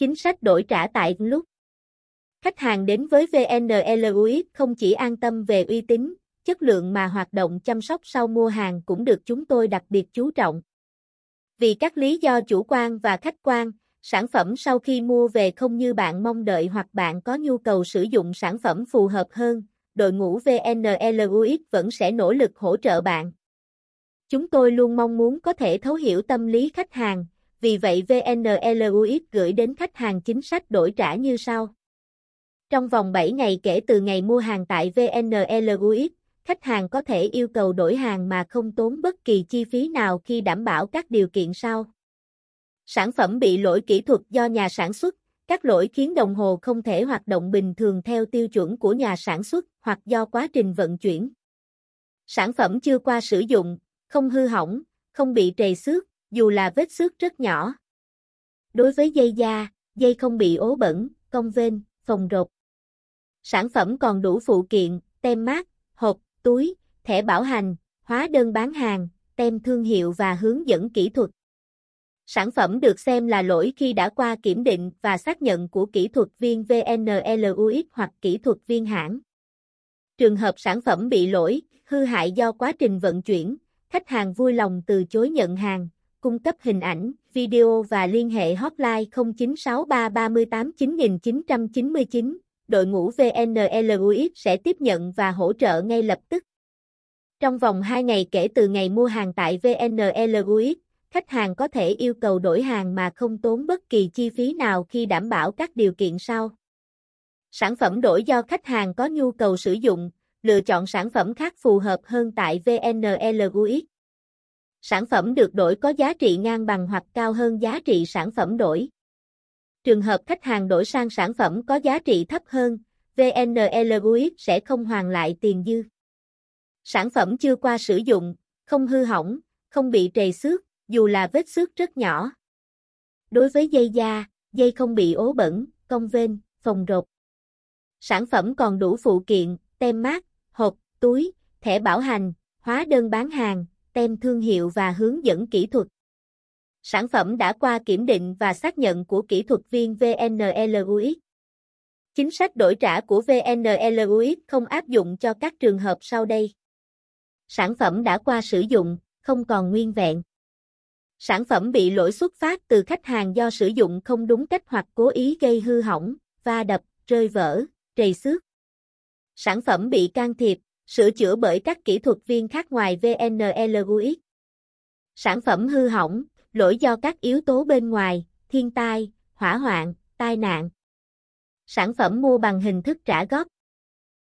Chính sách đổi trả tại lúc Khách hàng đến với VNLUX không chỉ an tâm về uy tín, chất lượng mà hoạt động chăm sóc sau mua hàng cũng được chúng tôi đặc biệt chú trọng. Vì các lý do chủ quan và khách quan, sản phẩm sau khi mua về không như bạn mong đợi hoặc bạn có nhu cầu sử dụng sản phẩm phù hợp hơn, đội ngũ VNLUX vẫn sẽ nỗ lực hỗ trợ bạn. Chúng tôi luôn mong muốn có thể thấu hiểu tâm lý khách hàng, vì vậy VNLUX gửi đến khách hàng chính sách đổi trả như sau. Trong vòng 7 ngày kể từ ngày mua hàng tại VNLUX, khách hàng có thể yêu cầu đổi hàng mà không tốn bất kỳ chi phí nào khi đảm bảo các điều kiện sau. Sản phẩm bị lỗi kỹ thuật do nhà sản xuất, các lỗi khiến đồng hồ không thể hoạt động bình thường theo tiêu chuẩn của nhà sản xuất hoặc do quá trình vận chuyển. Sản phẩm chưa qua sử dụng, không hư hỏng, không bị trầy xước, dù là vết xước rất nhỏ. Đối với dây da, dây không bị ố bẩn, cong vênh, phồng rộp Sản phẩm còn đủ phụ kiện, tem mát, hộp, túi, thẻ bảo hành, hóa đơn bán hàng, tem thương hiệu và hướng dẫn kỹ thuật. Sản phẩm được xem là lỗi khi đã qua kiểm định và xác nhận của kỹ thuật viên VNLUX hoặc kỹ thuật viên hãng. Trường hợp sản phẩm bị lỗi, hư hại do quá trình vận chuyển, khách hàng vui lòng từ chối nhận hàng, cung cấp hình ảnh, video và liên hệ hotline 0963 38 9999 đội ngũ VNLUX sẽ tiếp nhận và hỗ trợ ngay lập tức. Trong vòng 2 ngày kể từ ngày mua hàng tại VNLUX, khách hàng có thể yêu cầu đổi hàng mà không tốn bất kỳ chi phí nào khi đảm bảo các điều kiện sau. Sản phẩm đổi do khách hàng có nhu cầu sử dụng, lựa chọn sản phẩm khác phù hợp hơn tại VNLUX. Sản phẩm được đổi có giá trị ngang bằng hoặc cao hơn giá trị sản phẩm đổi. Trường hợp khách hàng đổi sang sản phẩm có giá trị thấp hơn, VNLUX sẽ không hoàn lại tiền dư. Sản phẩm chưa qua sử dụng, không hư hỏng, không bị trầy xước, dù là vết xước rất nhỏ. Đối với dây da, dây không bị ố bẩn, cong vênh, phồng rột. Sản phẩm còn đủ phụ kiện, tem mát, hộp, túi, thẻ bảo hành, hóa đơn bán hàng, tem thương hiệu và hướng dẫn kỹ thuật. Sản phẩm đã qua kiểm định và xác nhận của kỹ thuật viên VNLUX. Chính sách đổi trả của VNLUX không áp dụng cho các trường hợp sau đây. Sản phẩm đã qua sử dụng, không còn nguyên vẹn. Sản phẩm bị lỗi xuất phát từ khách hàng do sử dụng không đúng cách hoặc cố ý gây hư hỏng, va đập, rơi vỡ, trầy xước. Sản phẩm bị can thiệp, sửa chữa bởi các kỹ thuật viên khác ngoài VNLUX. Sản phẩm hư hỏng, lỗi do các yếu tố bên ngoài, thiên tai, hỏa hoạn, tai nạn. Sản phẩm mua bằng hình thức trả góp.